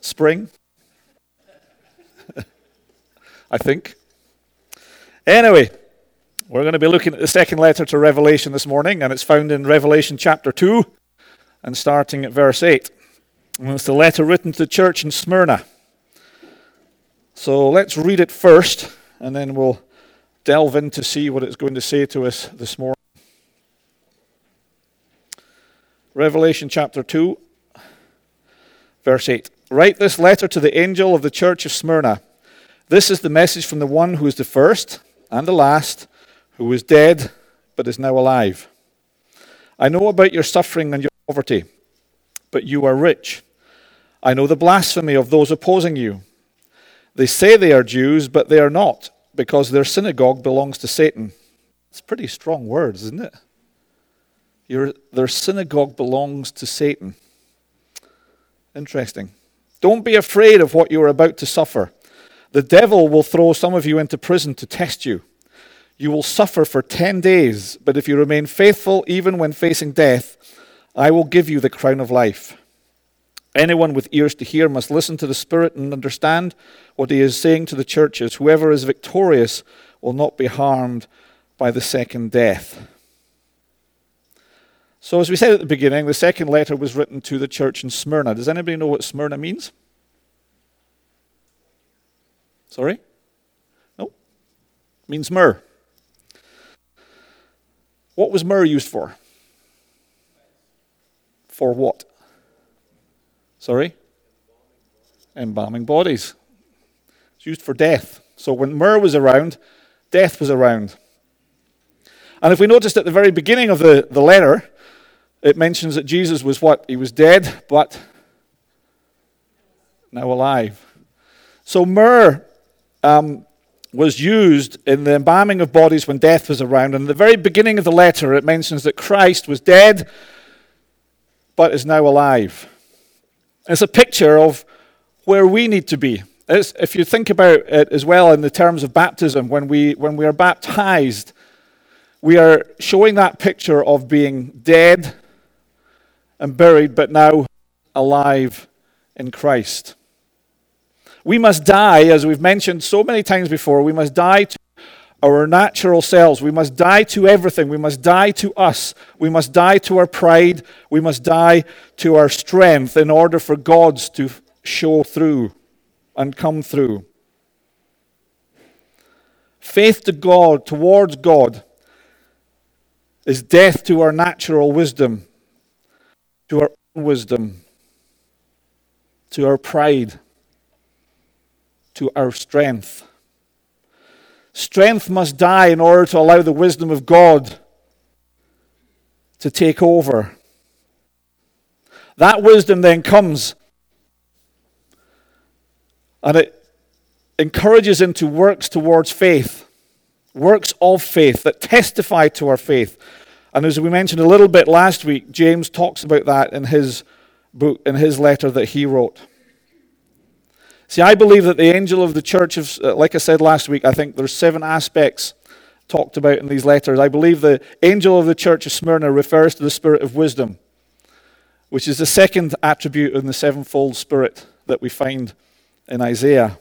spring. I think. Anyway, we're going to be looking at the second letter to Revelation this morning, and it's found in Revelation chapter 2 and starting at verse 8. And it's the letter written to the church in Smyrna. So let's read it first, and then we'll delve in to see what it's going to say to us this morning. Revelation chapter 2, verse 8. Write this letter to the angel of the church of Smyrna. This is the message from the one who is the first and the last, who was dead but is now alive. I know about your suffering and your poverty, but you are rich. I know the blasphemy of those opposing you. They say they are Jews, but they are not, because their synagogue belongs to Satan. It's pretty strong words, isn't it? Your, their synagogue belongs to Satan. Interesting. Don't be afraid of what you are about to suffer. The devil will throw some of you into prison to test you. You will suffer for 10 days, but if you remain faithful even when facing death, I will give you the crown of life. Anyone with ears to hear must listen to the Spirit and understand what he is saying to the churches. Whoever is victorious will not be harmed by the second death. So, as we said at the beginning, the second letter was written to the church in Smyrna. Does anybody know what Smyrna means? Sorry? No? It means myrrh. What was myrrh used for? For what? Sorry? Embalming bodies. It's used for death. So when myrrh was around, death was around. And if we noticed at the very beginning of the, the letter, it mentions that Jesus was what? He was dead, but now alive. So myrrh um, was used in the embalming of bodies when death was around. And at the very beginning of the letter, it mentions that Christ was dead, but is now alive. It's a picture of where we need to be. It's, if you think about it as well in the terms of baptism, when we, when we are baptized, we are showing that picture of being dead and buried, but now alive in Christ. We must die, as we've mentioned so many times before, we must die to our natural selves. We must die to everything. We must die to us. We must die to our pride. We must die to our strength in order for God's to show through and come through. Faith to God, towards God, is death to our natural wisdom, to our own wisdom, to our pride to our strength. Strength must die in order to allow the wisdom of God to take over. That wisdom then comes and it encourages into works towards faith, works of faith that testify to our faith. And as we mentioned a little bit last week, James talks about that in his book, in his letter that he wrote. See, I believe that the angel of the church of, uh, like I said last week, I think there's seven aspects talked about in these letters. I believe the angel of the church of Smyrna refers to the spirit of wisdom, which is the second attribute in the sevenfold spirit that we find in Isaiah.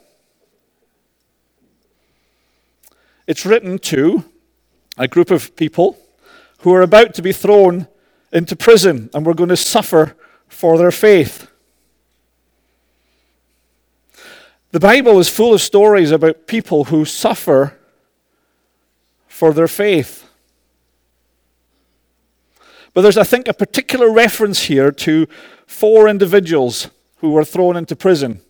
It's written to a group of people who are about to be thrown into prison and were going to suffer for their faith. The Bible is full of stories about people who suffer for their faith. But there's, I think, a particular reference here to four individuals who were thrown into prison.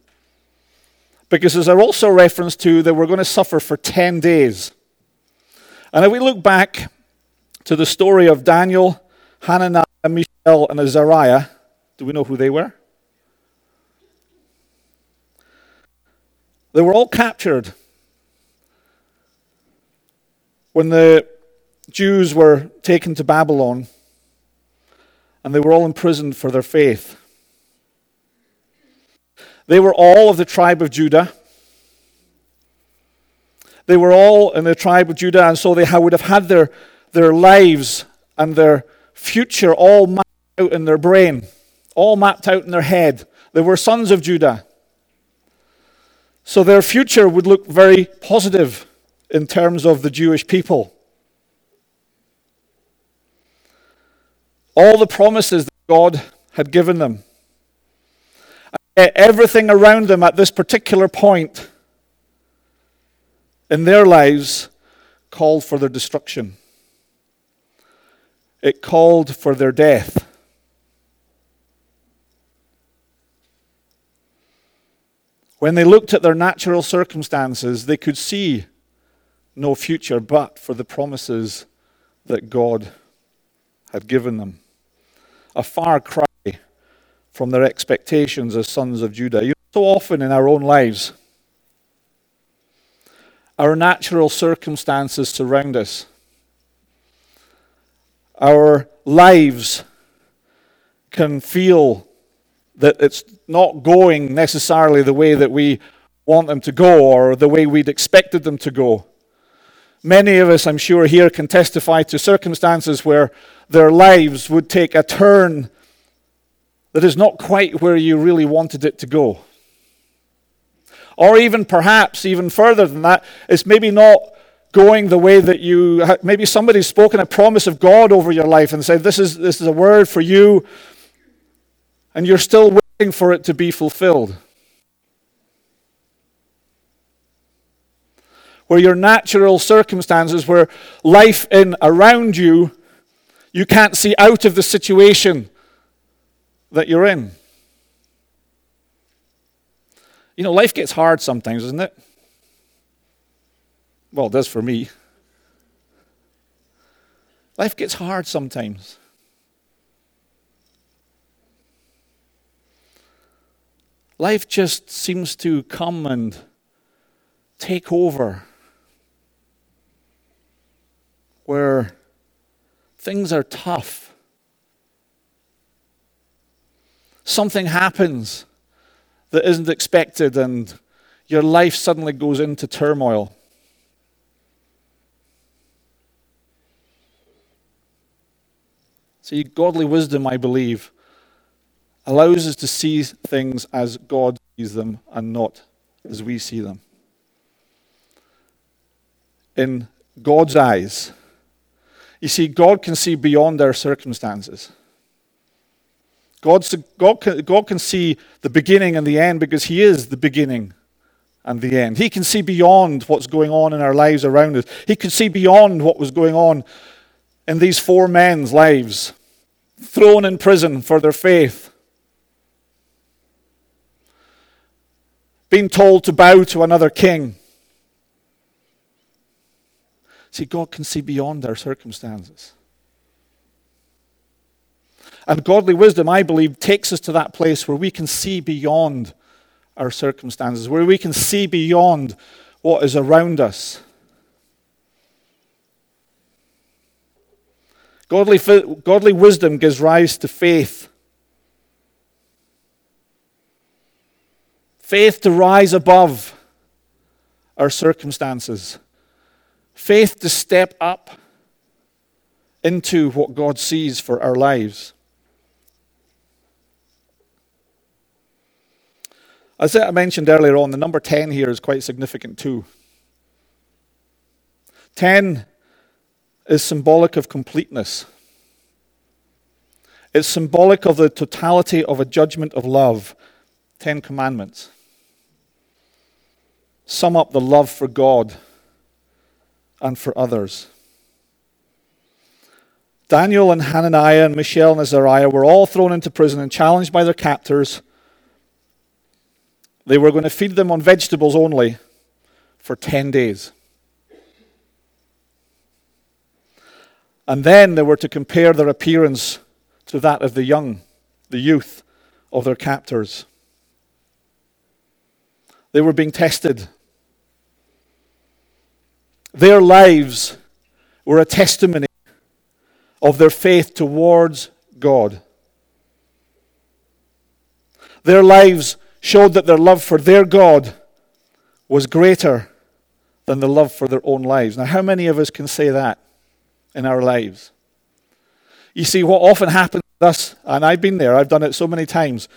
Because there's also a reference to they were going to suffer for 10 days. And if we look back to the story of Daniel, Hananiah, Mishael, and Azariah, do we know who they were? They were all captured when the Jews were taken to Babylon, and they were all imprisoned for their faith. They were all of the tribe of Judah. They were all in the tribe of Judah, and so they would have had their, their lives and their future all mapped out in their brain, all mapped out in their head. They were sons of Judah. So their future would look very positive in terms of the Jewish people. All the promises that God had given them, everything around them at this particular point in their lives called for their destruction. It called for their death. When they looked at their natural circumstances, they could see no future but for the promises that God had given them. A far cry from their expectations as sons of Judah. You know, so often in our own lives, our natural circumstances surround us. Our lives can feel that it's not going necessarily the way that we want them to go or the way we'd expected them to go. Many of us, I'm sure, here can testify to circumstances where their lives would take a turn that is not quite where you really wanted it to go. Or even perhaps, even further than that, it's maybe not going the way that you, maybe somebody's spoken a promise of God over your life and said, This is, this is a word for you, and you're still waiting for it to be fulfilled. Where your natural circumstances, where life in around you, you can't see out of the situation that you're in. You know, life gets hard sometimes, doesn't it? Well, it does for me. Life gets hard sometimes. Life just seems to come and take over. Where things are tough. Something happens that isn't expected, and your life suddenly goes into turmoil. See, godly wisdom, I believe, allows us to see things as God sees them and not as we see them. In God's eyes, you see, God can see beyond our circumstances. God's, God, can, God can see the beginning and the end because He is the beginning and the end. He can see beyond what's going on in our lives around us. He could see beyond what was going on in these four men's lives, thrown in prison for their faith, being told to bow to another king. See, God can see beyond our circumstances. And godly wisdom, I believe, takes us to that place where we can see beyond our circumstances, where we can see beyond what is around us. Godly, godly wisdom gives rise to faith. Faith to rise above our circumstances. Faith to step up into what God sees for our lives. As I mentioned earlier on, the number 10 here is quite significant too. 10 is symbolic of completeness. It's symbolic of the totality of a judgment of love. Ten Commandments sum up the love for God and for others. Daniel and Hananiah and Mishael and Azariah were all thrown into prison and challenged by their captors they were going to feed them on vegetables only for 10 days. And then they were to compare their appearance to that of the young, the youth of their captors. They were being tested. Their lives were a testimony of their faith towards God. Their lives showed that their love for their God was greater than the love for their own lives. Now, how many of us can say that in our lives? You see, what often happens to us, and I've been there, I've done it so many times,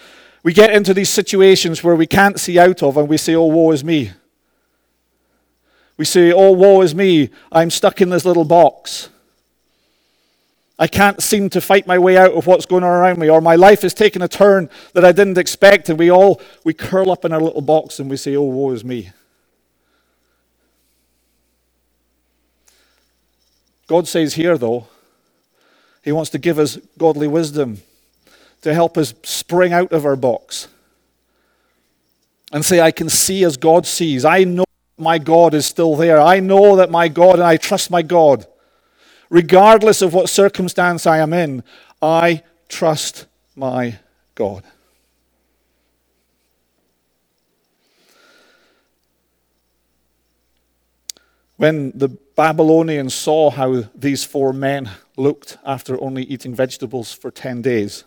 We get into these situations where we can't see out of and we say, Oh, woe is me. We say, Oh, woe is me. I'm stuck in this little box. I can't seem to fight my way out of what's going on around me, or my life has taken a turn that I didn't expect, and we all we curl up in our little box and we say, Oh, woe is me. God says here, though, He wants to give us godly wisdom to help us spring out of our box and say, I can see as God sees. I know my God is still there. I know that my God, and I trust my God. Regardless of what circumstance I am in, I trust my God. When the Babylonians saw how these four men looked after only eating vegetables for 10 days,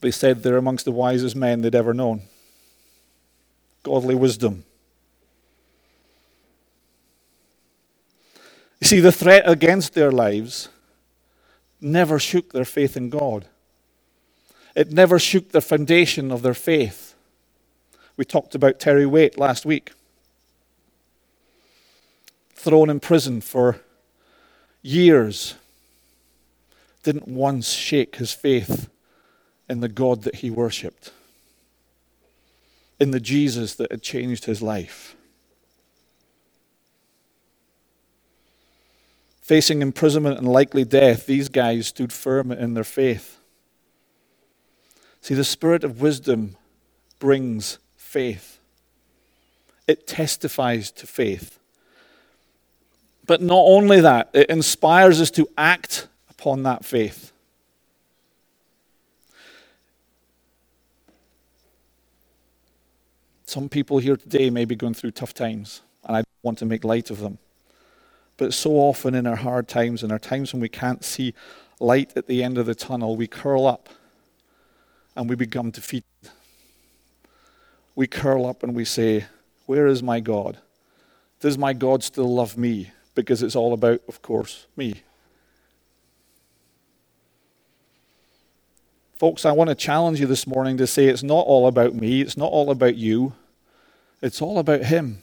They said they're amongst the wisest men they'd ever known. Godly wisdom. You see, the threat against their lives never shook their faith in God. It never shook the foundation of their faith. We talked about Terry Waite last week. Thrown in prison for years, didn't once shake his faith in the God that he worshipped, in the Jesus that had changed his life. Facing imprisonment and likely death, these guys stood firm in their faith. See, the spirit of wisdom brings faith, it testifies to faith. But not only that, it inspires us to act upon that faith. Some people here today may be going through tough times, and I don't want to make light of them. But so often in our hard times, in our times when we can't see light at the end of the tunnel, we curl up and we become defeated. We curl up and we say, Where is my God? Does my God still love me? Because it's all about, of course, me. Folks, I want to challenge you this morning to say it's not all about me, it's not all about you, it's all about Him.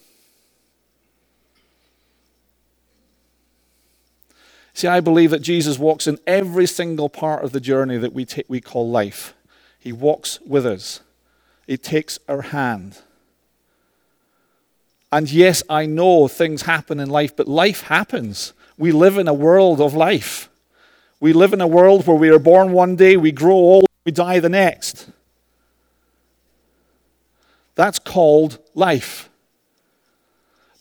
See, I believe that Jesus walks in every single part of the journey that we, we call life. He walks with us, He takes our hand. And yes, I know things happen in life, but life happens. We live in a world of life. We live in a world where we are born one day, we grow old, we die the next. That's called life.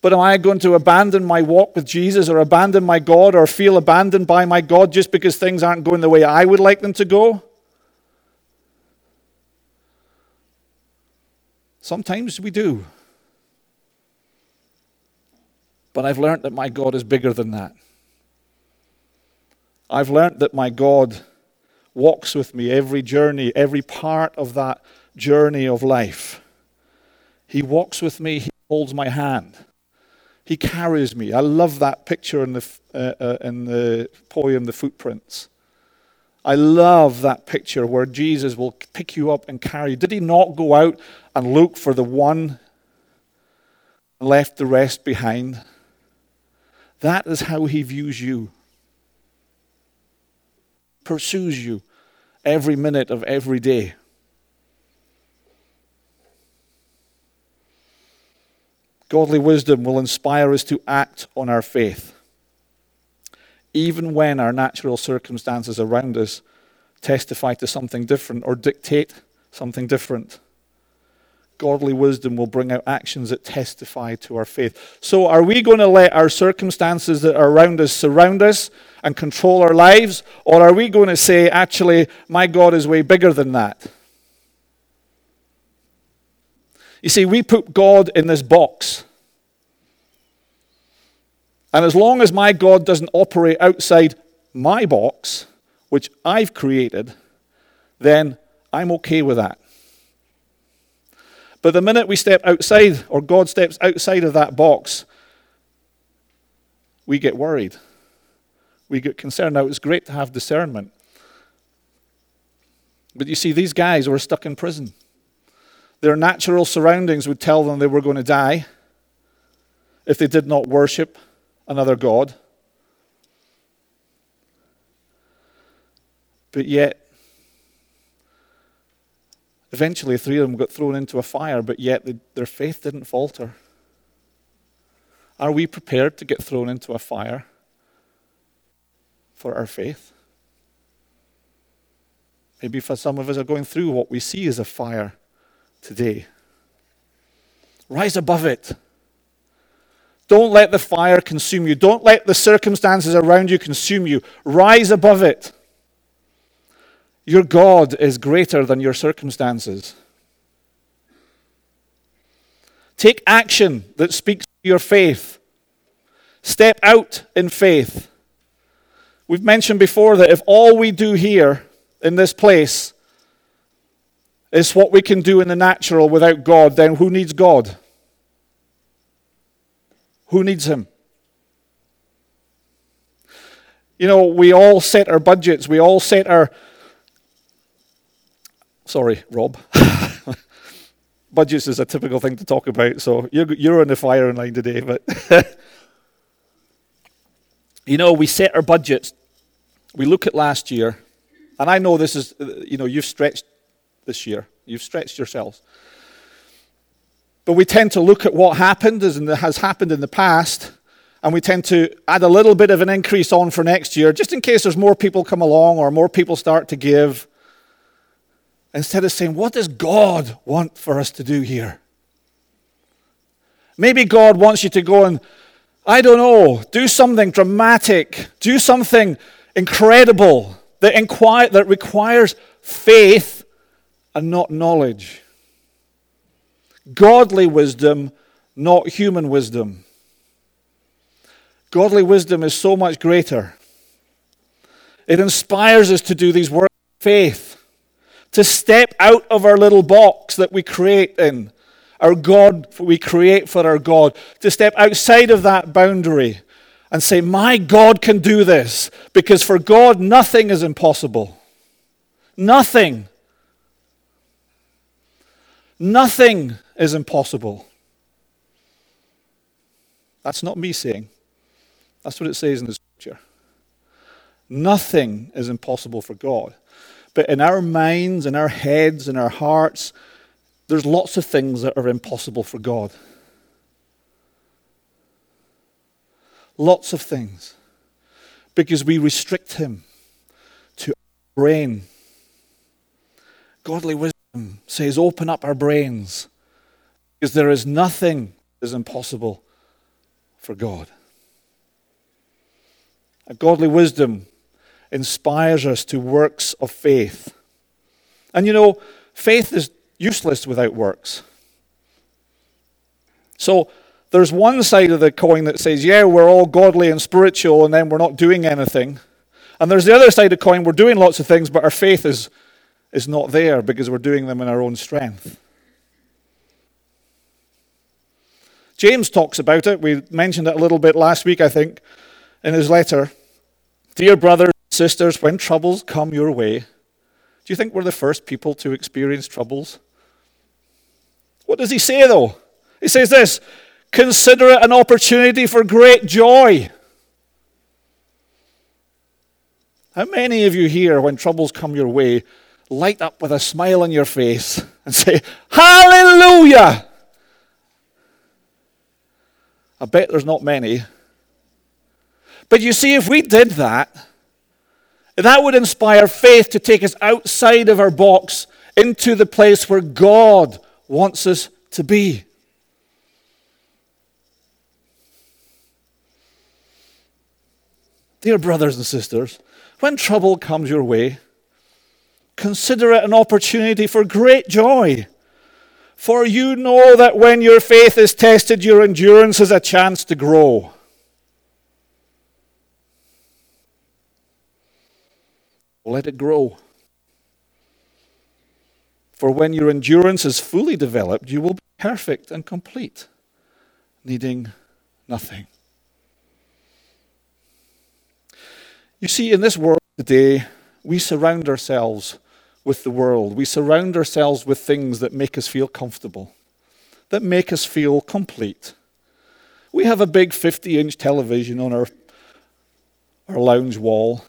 But am I going to abandon my walk with Jesus or abandon my God or feel abandoned by my God just because things aren't going the way I would like them to go? Sometimes we do. But I've learned that my God is bigger than that. I've learned that my God walks with me every journey, every part of that journey of life. He walks with me, He holds my hand. He carries me. I love that picture in the, uh, uh, in the poem, The Footprints. I love that picture where Jesus will pick you up and carry you. Did he not go out and look for the one and left the rest behind? That is how he views you. Pursues you every minute of every day. Godly wisdom will inspire us to act on our faith, even when our natural circumstances around us testify to something different or dictate something different godly wisdom will bring out actions that testify to our faith. So, are we going to let our circumstances that are around us surround us and control our lives? Or are we going to say, actually, my God is way bigger than that? You see, we put God in this box. And as long as my God doesn't operate outside my box, which I've created, then I'm okay with that. But the minute we step outside, or God steps outside of that box, we get worried. We get concerned. Now, it's great to have discernment. But you see, these guys were stuck in prison. Their natural surroundings would tell them they were going to die if they did not worship another God. But yet, eventually, three of them got thrown into a fire, but yet their faith didn't falter. Are we prepared to get thrown into a fire for our faith? Maybe for some of us are going through what we see as a fire today. Rise above it. Don't let the fire consume you. Don't let the circumstances around you consume you. Rise above it. Your God is greater than your circumstances. Take action that speaks to your faith. Step out in faith. We've mentioned before that if all we do here in this place is what we can do in the natural without God, then who needs God? Who needs Him? You know, we all set our budgets, we all set our. Sorry, Rob. budgets is a typical thing to talk about, so you're, you're on the firing line today, but. you know, we set our budgets. We look at last year, and I know this is, you know, you've stretched this year, you've stretched yourselves. But we tend to look at what happened and has happened in the past, and we tend to add a little bit of an increase on for next year, just in case there's more people come along or more people start to give. Instead of saying, What does God want for us to do here? Maybe God wants you to go and, I don't know, do something dramatic, do something incredible that, that requires faith and not knowledge. Godly wisdom, not human wisdom. Godly wisdom is so much greater. It inspires us to do these works of faith, to step out of our little box that we create in, our God we create for our God, to step outside of that boundary and say, My God can do this, because for God nothing is impossible. Nothing. Nothing is impossible. That's not me saying. That's what it says in the scripture. Nothing is impossible for God. But in our minds, in our heads, in our hearts, there's lots of things that are impossible for God. Lots of things. Because we restrict Him to our brain. Godly wisdom says, open up our brains because there is nothing that is impossible for God. A godly wisdom inspires us to works of faith. And you know, faith is useless without works. So there's one side of the coin that says, yeah, we're all godly and spiritual, and then we're not doing anything. And there's the other side of the coin, we're doing lots of things, but our faith is, is not there because we're doing them in our own strength. James talks about it. We mentioned it a little bit last week, I think, in his letter. Dear brothers sisters, when troubles come your way, do you think we're the first people to experience troubles? What does he say, though? He says this consider it an opportunity for great joy. How many of you here, when troubles come your way, light up with a smile on your face and say, Hallelujah! I bet there's not many. But you see, if we did that, that would inspire faith to take us outside of our box into the place where God wants us to be. Dear brothers and sisters, when trouble comes your way, consider it an opportunity for great joy. For you know that when your faith is tested, your endurance has a chance to grow. Let it grow. For when your endurance is fully developed, you will be perfect and complete, needing nothing. You see, in this world today, we surround ourselves with the world. We surround ourselves with things that make us feel comfortable, that make us feel complete. We have a big 50 inch television on our, our lounge wall.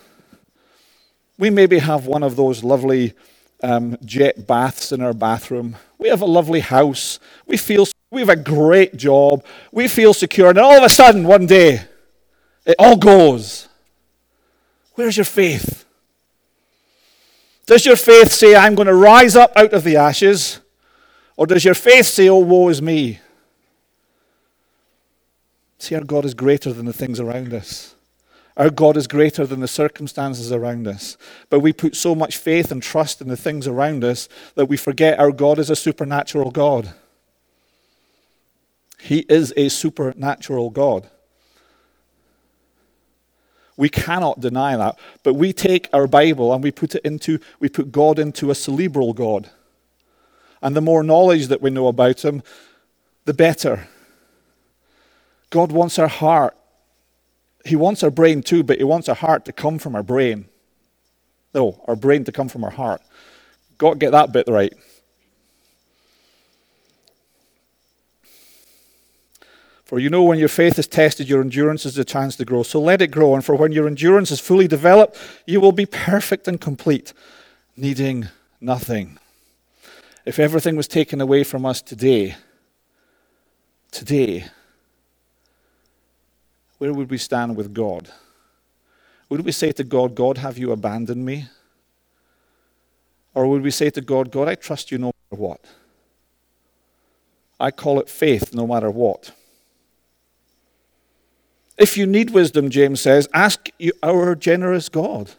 We maybe have one of those lovely um, jet baths in our bathroom. We have a lovely house. We feel we have a great job. We feel secure. And all of a sudden, one day, it all goes. Where's your faith? Does your faith say, I'm going to rise up out of the ashes? Or does your faith say, oh, woe is me? See, our God is greater than the things around us. Our God is greater than the circumstances around us. But we put so much faith and trust in the things around us that we forget our God is a supernatural God. He is a supernatural God. We cannot deny that. But we take our Bible and we put it into, we put God into a cerebral God. And the more knowledge that we know about Him, the better. God wants our heart. He wants our brain too, but He wants our heart to come from our brain. No, our brain to come from our heart. Got to get that bit right. For you know, when your faith is tested, your endurance is a chance to grow. So let it grow. And for when your endurance is fully developed, you will be perfect and complete, needing nothing. If everything was taken away from us today, today, where would we stand with God? Would we say to God, God, have you abandoned me? Or would we say to God, God, I trust you no matter what? I call it faith no matter what. If you need wisdom, James says, ask our generous God.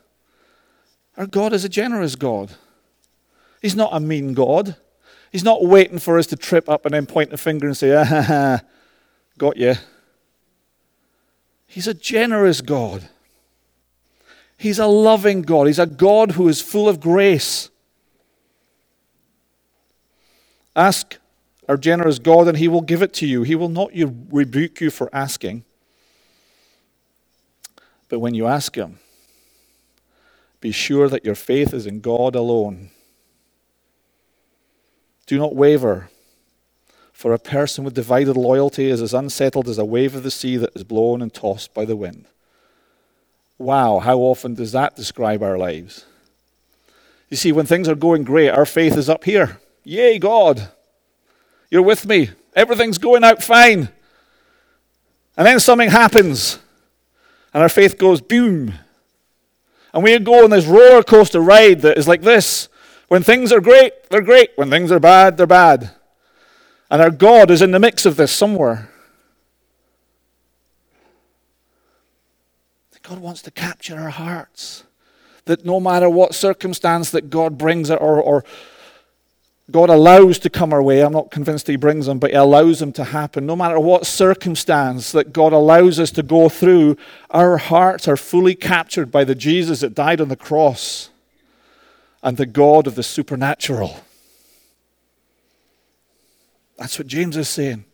Our God is a generous God. He's not a mean God. He's not waiting for us to trip up and then point the finger and say, ah, ha, ha, got you. He's a generous God. He's a loving God. He's a God who is full of grace. Ask our generous God, and He will give it to you. He will not rebuke you for asking. But when you ask Him, be sure that your faith is in God alone. Do not waver, for a person with divided loyalty is as unsettled as a wave of the sea that is blown and tossed by the wind. Wow, how often does that describe our lives? You see, when things are going great, our faith is up here. Yay, God! You're with me. Everything's going out fine. And then something happens and our faith goes boom. And we go on this roller coaster ride that is like this. When things are great, they're great. When things are bad, they're bad. And our God is in the mix of this somewhere. God wants to capture our hearts. That no matter what circumstance that God brings or, or God allows to come our way. I'm not convinced He brings them, but He allows them to happen. No matter what circumstance that God allows us to go through, our hearts are fully captured by the Jesus that died on the cross and the God of the supernatural. That's what James is saying.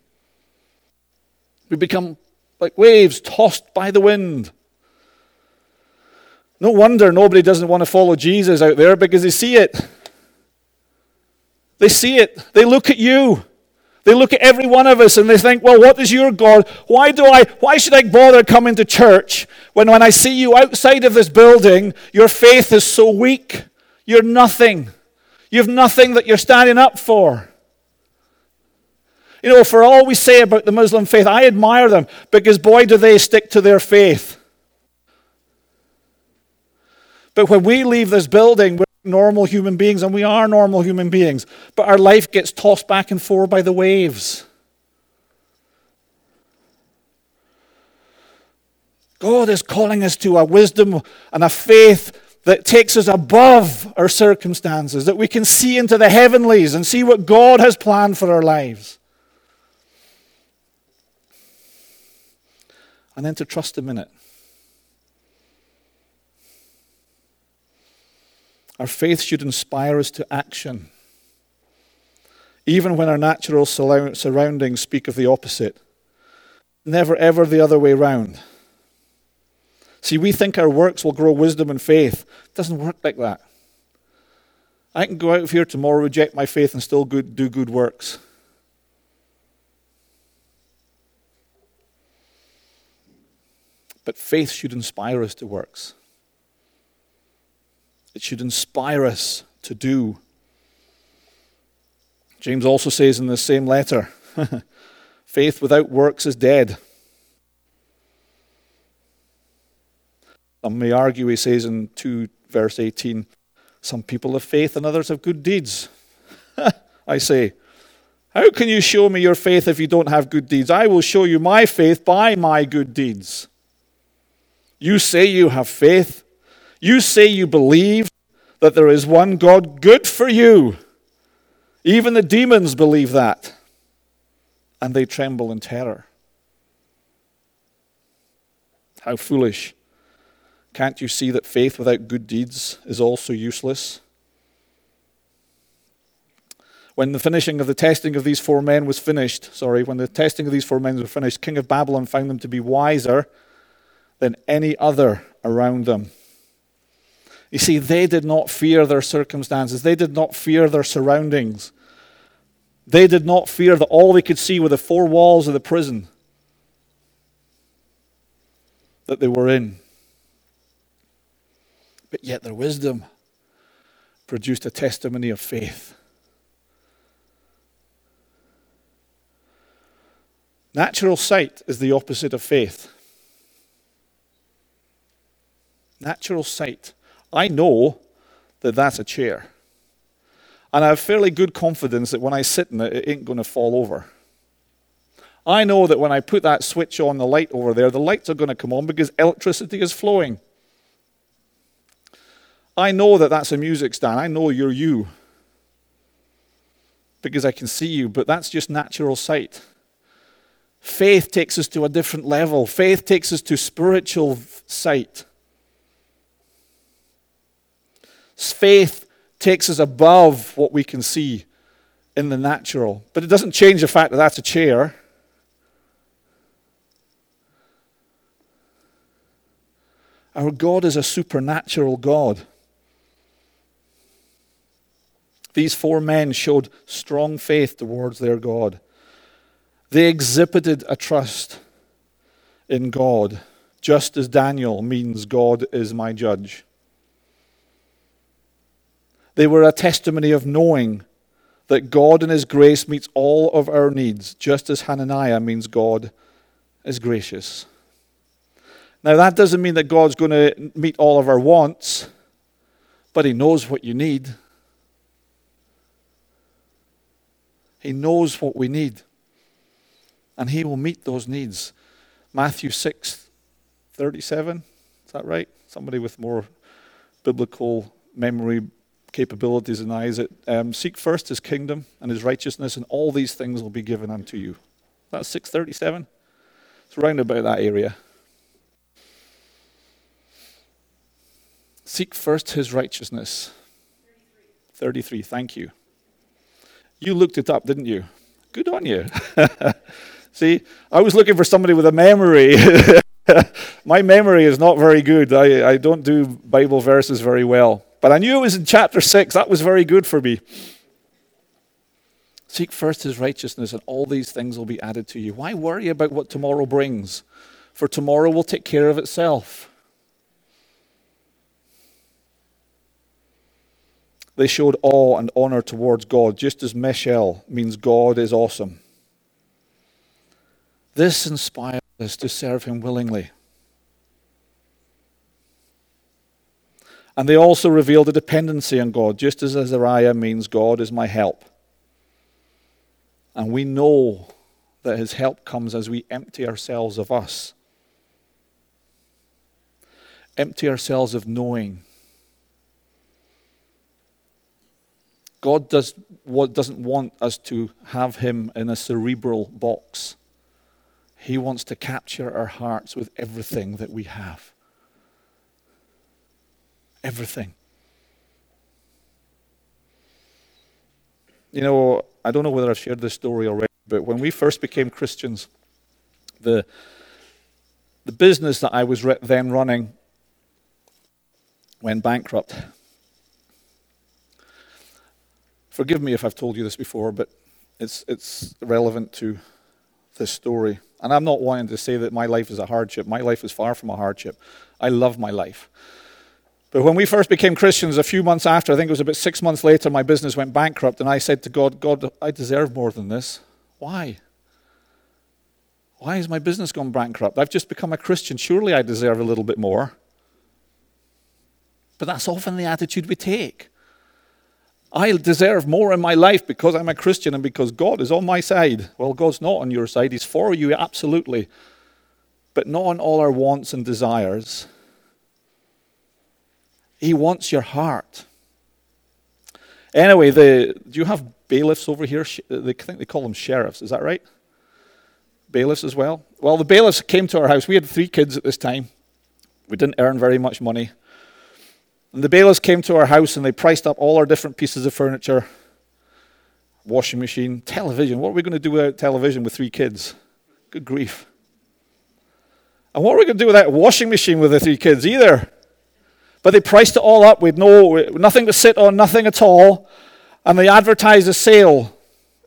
We become like waves tossed by the wind. No wonder nobody doesn't want to follow Jesus out there because they see it. They see it. They look at you. They look at every one of us and they think, well, what is your God? Why do I, why should I bother coming to church when when I see you outside of this building, your faith is so weak? You're nothing. You have nothing that you're standing up for. You know, for all we say about the Muslim faith, I admire them because boy, do they stick to their faith. But when we leave this building, we're normal human beings, and we are normal human beings, but our life gets tossed back and forth by the waves. God is calling us to a wisdom and a faith that takes us above our circumstances, that we can see into the heavenlies and see what God has planned for our lives. And then to trust Him in it. Our faith should inspire us to action, even when our natural surroundings speak of the opposite. Never ever the other way round. See, we think our works will grow wisdom and faith. It doesn't work like that. I can go out of here tomorrow, reject my faith, and still good, do good works. But faith should inspire us to works. It should inspire us to do. James also says in the same letter faith without works is dead. Some may argue, he says in 2 verse 18, some people have faith and others have good deeds. I say, how can you show me your faith if you don't have good deeds? I will show you my faith by my good deeds. You say you have faith. You say you believe that there is one God. Good for you. Even the demons believe that. And they tremble in terror. How foolish. Can't you see that faith without good deeds is also useless? When the finishing of the testing of these four men was finished, sorry, when the testing of these four men was finished, King of Babylon found them to be wiser than any other around them. You see, they did not fear their circumstances, they did not fear their surroundings. They did not fear that all they could see were the four walls of the prison that they were in. But yet their wisdom produced a testimony of faith. Natural sight is the opposite of faith. Natural sight. I know that that's a chair. And I have fairly good confidence that when I sit in it, it ain't going to fall over. I know that when I put that switch on the light over there, the lights are going to come on because electricity is flowing. I know that that's a music stand. I know you're you because I can see you, but that's just natural sight. Faith takes us to a different level. Faith takes us to spiritual sight. Faith takes us above what we can see in the natural. But it doesn't change the fact that that's a chair. Our God is a supernatural God. These four men showed strong faith towards their God. They exhibited a trust in God, just as Daniel means God is my judge. They were a testimony of knowing that God in His grace meets all of our needs, just as Hananiah means God is gracious. Now, that doesn't mean that God's going to meet all of our wants, but He knows what you need. He knows what we need, and He will meet those needs. Matthew 6 37, is that right? Somebody with more biblical memory capabilities and eyes it. Um, Seek first his kingdom and his righteousness, and all these things will be given unto you. That's 637. It's around about that area. Seek first his righteousness. 33. 33. Thank you. You looked it up, didn't you? Good on you. See, I was looking for somebody with a memory. My memory is not very good. I, I don't do Bible verses very well. But I knew it was in chapter 6. That was very good for me. Seek first his righteousness, and all these things will be added to you. Why worry about what tomorrow brings? For tomorrow will take care of itself. They showed awe and honor towards God, just as Mishael means God is awesome. This inspires us to serve him willingly. And they also revealed a dependency on God, just as Azariah means God is my help. And we know that his help comes as we empty ourselves of us. Empty ourselves of knowing. God does, what, doesn't want us to have him in a cerebral box. He wants to capture our hearts with everything that we have everything. You know, I don't know whether I've shared this story already, but when we first became Christians, the, the business that I was re- then running went bankrupt. Forgive me if I've told you this before, but it's, it's relevant to this story. And I'm not wanting to say that my life is a hardship. My life is far from a hardship. I love my life. But when we first became Christians, a few months after, I think it was about six months later, my business went bankrupt, and I said to God, God, I deserve more than this. Why? Why has my business gone bankrupt? I've just become a Christian. Surely I deserve a little bit more. But that's often the attitude we take. I deserve more in my life because I'm a Christian and because God is on my side. Well, God's not on your side. He's for you, absolutely. But not on all our wants and desires. He wants your heart. Anyway, the, do you have bailiffs over here? Uh, they I think they call them sheriffs. Is that right? Bailiffs as well? Well, the bailiffs came to our house. We had three kids at this time. We didn't earn very much money. And the bailiffs came to our house and they priced up all our different pieces of furniture washing machine, television. What are we going to do without television with three kids? Good grief. And what are we going to do without a washing machine with the three kids either? But they priced it all up with no, nothing to sit on, nothing at all. And they advertised a sale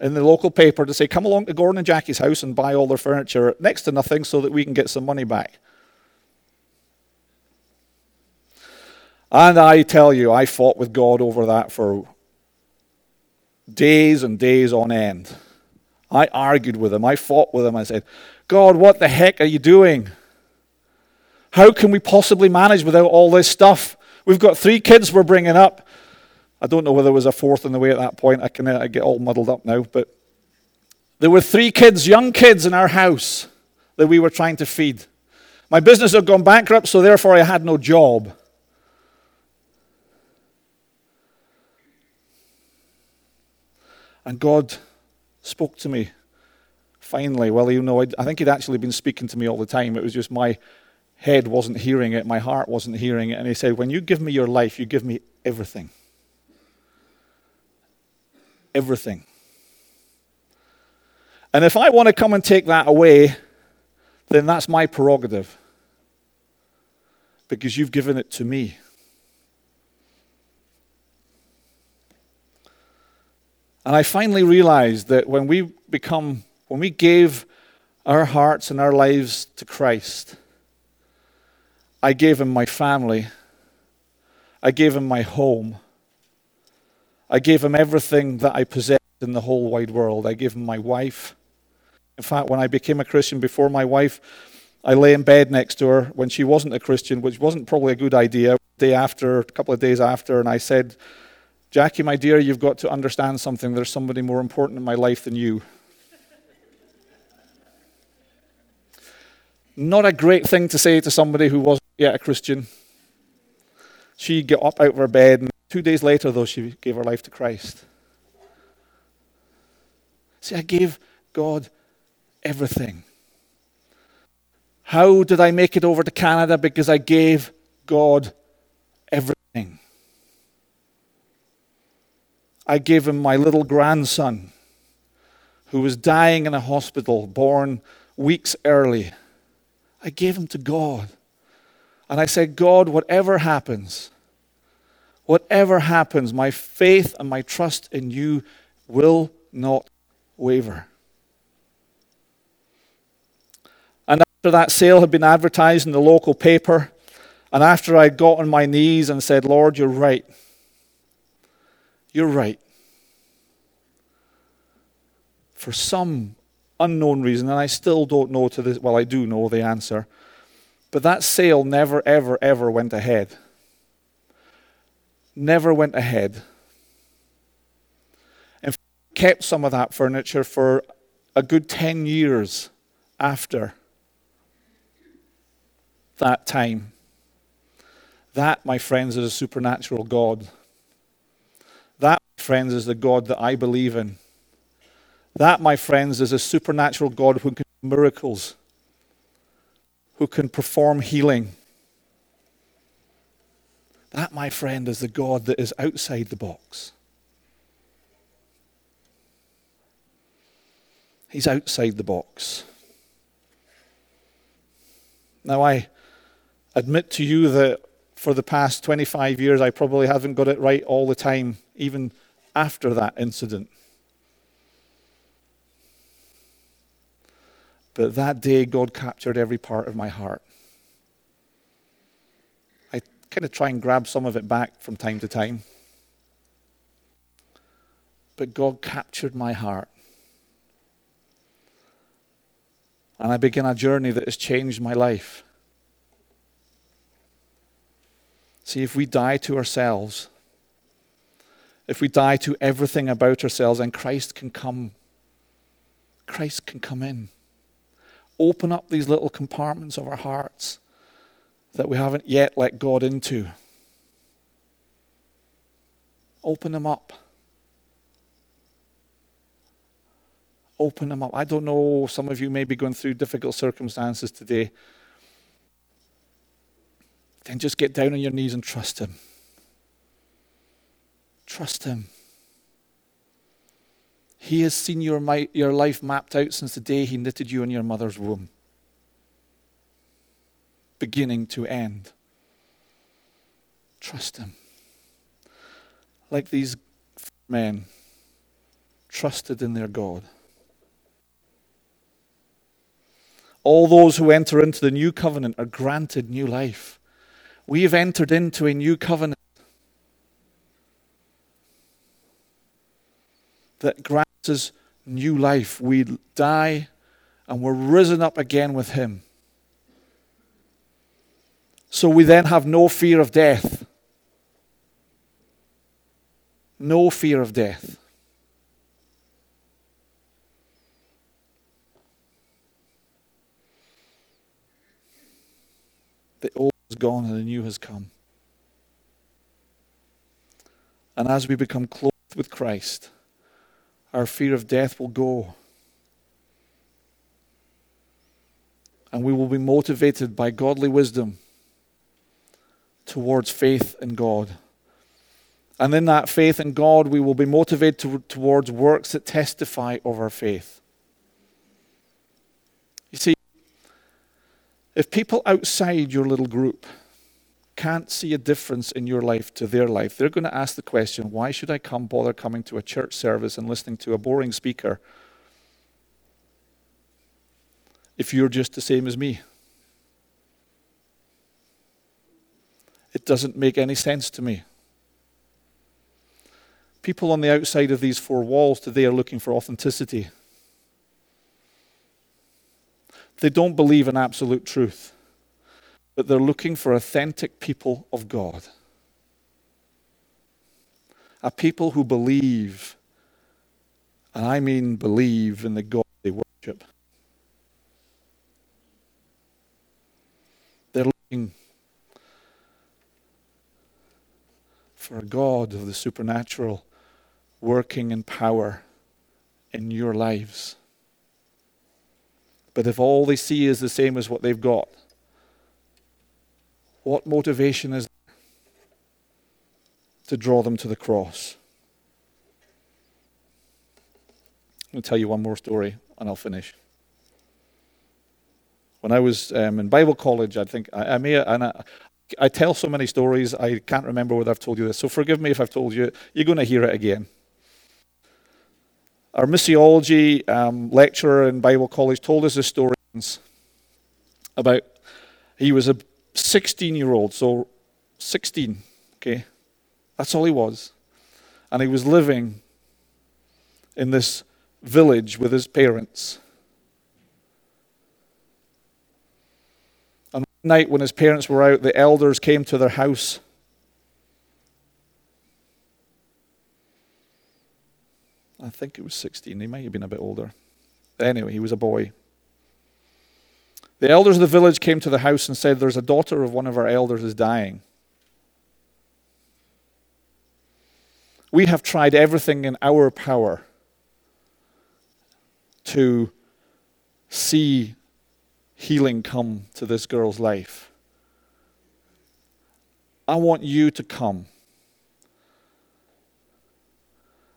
in the local paper to say, come along to Gordon and Jackie's house and buy all their furniture next to nothing so that we can get some money back. And I tell you, I fought with God over that for days and days on end. I argued with him. I fought with him. I said, God, what the heck are you doing? How can we possibly manage without all this stuff? We've got three kids we're bringing up. I don't know whether there was a fourth in the way at that point. I can I get all muddled up now. But there were three kids, young kids in our house that we were trying to feed. My business had gone bankrupt, so therefore I had no job. And God spoke to me finally. Well, you know, I think He'd actually been speaking to me all the time. It was just my head wasn't hearing it, my heart wasn't hearing it. And He said, When you give me your life, you give me everything. Everything. And if I want to come and take that away, then that's my prerogative. Because you've given it to me. And I finally realized that when we become, when we gave our hearts and our lives to Christ, I gave him my family. I gave him my home. I gave him everything that I possessed in the whole wide world. I gave him my wife. In fact, when I became a Christian before my wife, I lay in bed next to her when she wasn't a Christian, which wasn't probably a good idea. Day after, a couple of days after, and I said, Jackie, my dear, you've got to understand something. There's somebody more important in my life than you. Not a great thing to say to somebody who wasn't yet a Christian. She got up out of her bed, and two days later, though, she gave her life to Christ. See, I gave God everything. How did I make it over to Canada? Because I gave God everything. I gave him my little grandson who was dying in a hospital, born weeks early. I gave him to God. And I said, God, whatever happens, whatever happens, my faith and my trust in you will not waver. And after that sale had been advertised in the local paper, and after I got on my knees and said, Lord, you're right. You're right. For some unknown reason, and I still don't know to this, well, I do know the answer, but that sale never, ever, ever went ahead. Never went ahead. And kept some of that furniture for a good 10 years after that time. That, my friends, is a supernatural God That, friends, is the God that I believe in. That, my friends, is a supernatural God who can do miracles, who can perform healing. That, my friend, is the God that is outside the box. He's outside the box. Now, I admit to you that for the past 25 years, I probably haven't got it right all the time, even after that incident. But that day, God captured every part of my heart. I kind of try and grab some of it back from time to time. But God captured my heart. And I began a journey that has changed my life. See, if we die to ourselves, if we die to everything about ourselves, then Christ can come. Christ can come in. Open up these little compartments of our hearts that we haven't yet let God into. Open them up. Open them up. I don't know, some of you may be going through difficult circumstances today. Then just get down on your knees and trust Him. Trust Him. He has seen your, your life mapped out since the day He knitted you in your mother's womb, beginning to end. Trust Him. Like these men trusted in their God. All those who enter into the new covenant are granted new life. We have entered into a new covenant that grants us new life. We die and we're risen up again with Him. So we then have no fear of death. No fear of death. The old is gone and the new has come. And as we become clothed with Christ, our fear of death will go. And we will be motivated by godly wisdom towards faith in God. And in that faith in God, we will be motivated to, towards works that testify of our faith. You see, if people outside your little group can't see a difference in your life to their life, they're going to ask the question why should I come bother coming to a church service and listening to a boring speaker if you're just the same as me? It doesn't make any sense to me. People on the outside of these four walls today are looking for authenticity. They don't believe in absolute truth but they're looking for authentic people of God. A people who believe, and I mean believe in the God they worship. They're looking for a God of the supernatural working in power in your lives. But if all they see is the same as what they've got, what motivation is to draw them to the cross? I'll tell you one more story and I'll finish. When I was um, in Bible college, I think I, I may, and I, I tell so many stories, I can't remember whether I've told you this. So forgive me if I've told you. You're going to hear it again. Our missiology um, lecturer in Bible college told us a story about he was a 16 year old, so 16, okay? That's all he was. And he was living in this village with his parents. And one night when his parents were out, the elders came to their house. I think it was 16. He might have been a bit older. Anyway, he was a boy. The elders of the village came to the house and said, There's a daughter of one of our elders is dying. We have tried everything in our power to see healing come to this girl's life. I want you to come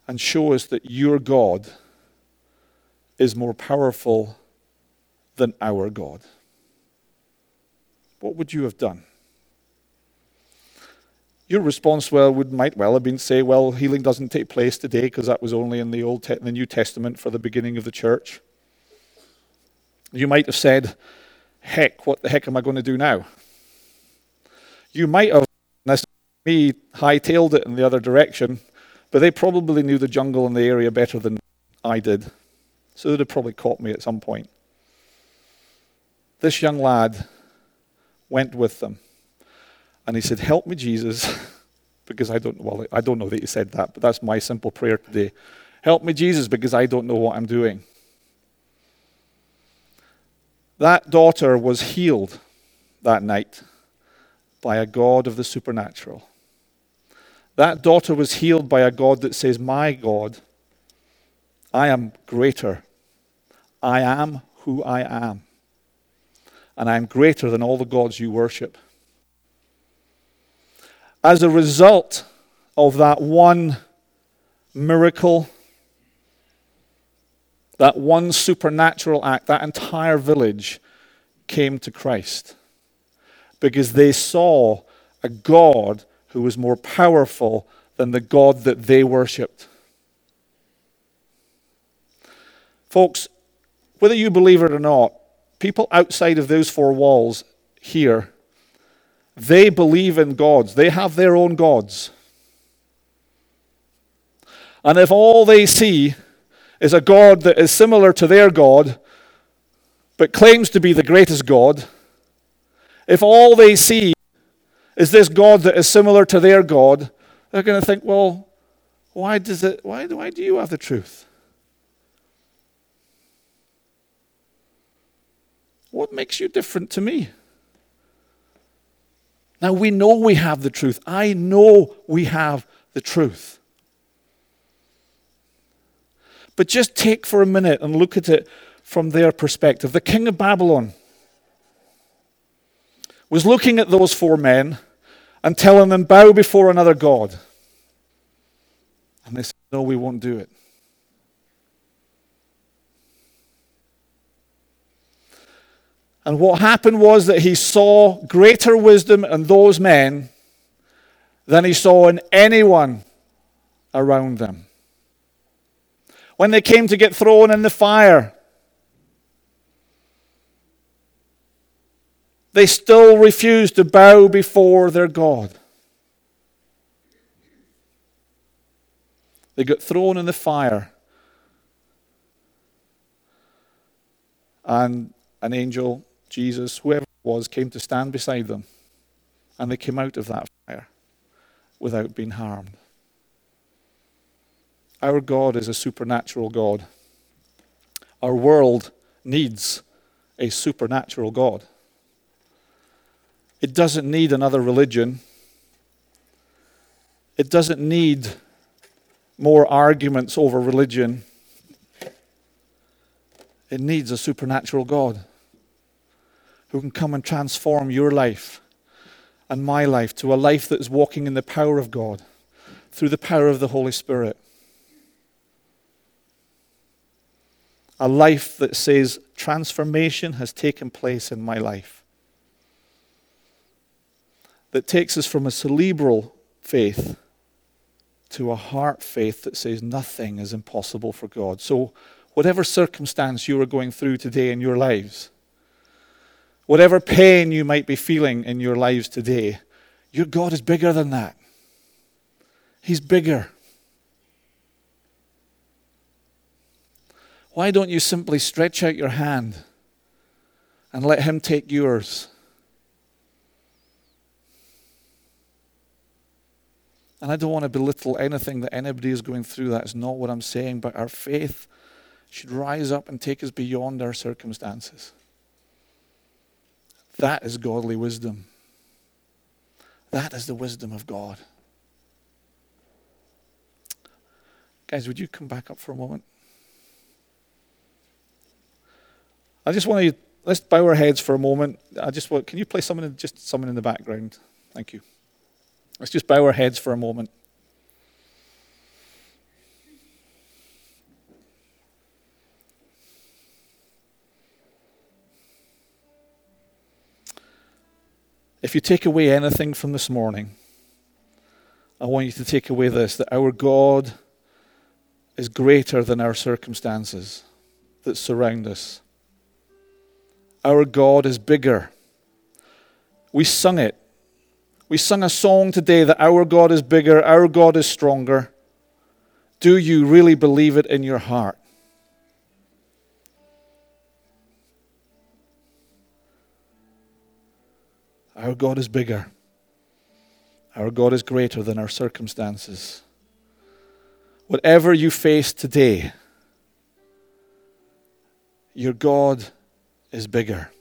and show us that your God is more powerful than our God. What would you have done? Your response well would might well have been say, well, healing doesn't take place today because that was only in the Old Te- the New Testament for the beginning of the church. You might have said, heck, what the heck am I going to do now? You might have, me, hightailed it in the other direction, but they probably knew the jungle and the area better than I did. So they'd have probably caught me at some point. This young lad went with them. And he said, Help me, Jesus, because I don't, well, I don't know that he said that, but that's my simple prayer today. Help me, Jesus, because I don't know what I'm doing. That daughter was healed that night by a God of the supernatural. That daughter was healed by a God that says, My God, I am greater. I am who I am. And I am greater than all the gods you worship. As a result of that one miracle, that one supernatural act, that entire village came to Christ because they saw a God who was more powerful than the God that they worshipped. Folks, whether you believe it or not, people outside of those four walls here, they believe in gods. They have their own gods. And if all they see is a God that is similar to their God, but claims to be the greatest God, if all they see is this God that is similar to their God, they're going to think, well, why, does it, why, why do you have the truth? What makes you different to me? Now, we know we have the truth. I know we have the truth. But just take for a minute and look at it from their perspective. The king of Babylon was looking at those four men and telling them, Bow before another God. And they said, No, we won't do it. And what happened was that he saw greater wisdom in those men than he saw in anyone around them when they came to get thrown in the fire. They still refused to bow before their God. They got thrown in the fire. And an angel, Jesus, whoever it was, came to stand beside them. And they came out of that fire without being harmed. Our God is a supernatural God. Our world needs a supernatural God. It doesn't need another religion. It doesn't need more arguments over religion. It needs a supernatural God who can come and transform your life and my life to a life that is walking in the power of God through the power of the Holy Spirit. a life that says transformation has taken place in my life. That takes us from a cerebral faith to a heart faith that says nothing is impossible for God. So, whatever circumstance you are going through today in your lives, whatever pain you might be feeling in your lives today, your God is bigger than that. He's bigger. Why don't you simply stretch out your hand and let Him take yours? And I don't want to belittle anything that anybody is going through. That's not what I'm saying. But our faith should rise up and take us beyond our circumstances. That is godly wisdom. That is the wisdom of God. Guys, would you come back up for a moment? I just want to let's bow our heads for a moment. I just want, can you play someone, just someone in the background? Thank you. Let's just bow our heads for a moment. If you take away anything from this morning, I want you to take away this that our God is greater than our circumstances that surround us. Our God is bigger. We sung it. We sung a song today that our God is bigger, our God is stronger. Do you really believe it in your heart? Our God is bigger. Our God is greater than our circumstances. Whatever you face today, your God is bigger.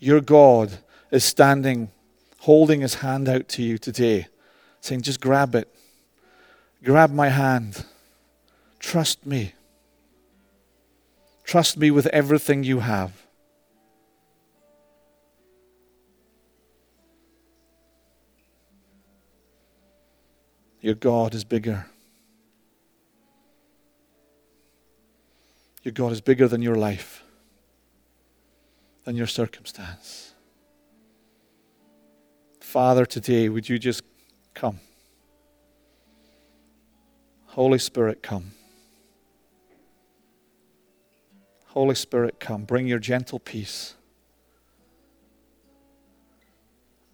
Your God is standing, holding his hand out to you today, saying, Just grab it. Grab my hand. Trust me. Trust me with everything you have. Your God is bigger. Your God is bigger than your life, than your circumstance. Father, today, would you just come? Holy Spirit, come. Holy Spirit, come. Bring your gentle peace.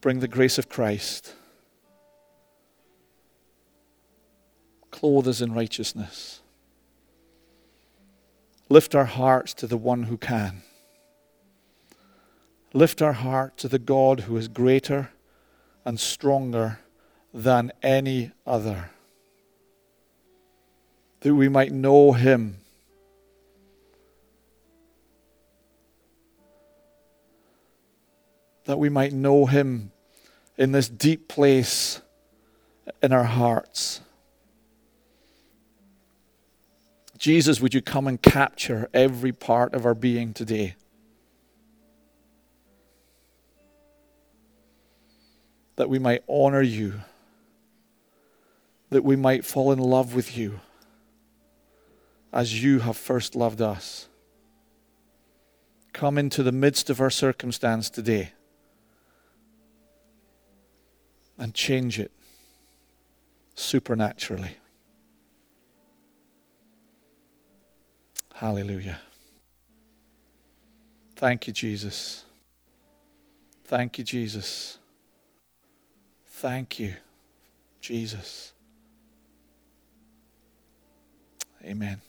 Bring the grace of Christ. Clothe us in righteousness. Lift our hearts to the one who can. Lift our heart to the God who is greater and stronger than any other. That we might know him. That we might know him in this deep place in our hearts. Jesus, would you come and capture every part of our being today? That we might honor you, that we might fall in love with you as you have first loved us. Come into the midst of our circumstance today and change it supernaturally. Hallelujah. Thank you, Jesus. Thank you, Jesus. Thank you, Jesus. Amen.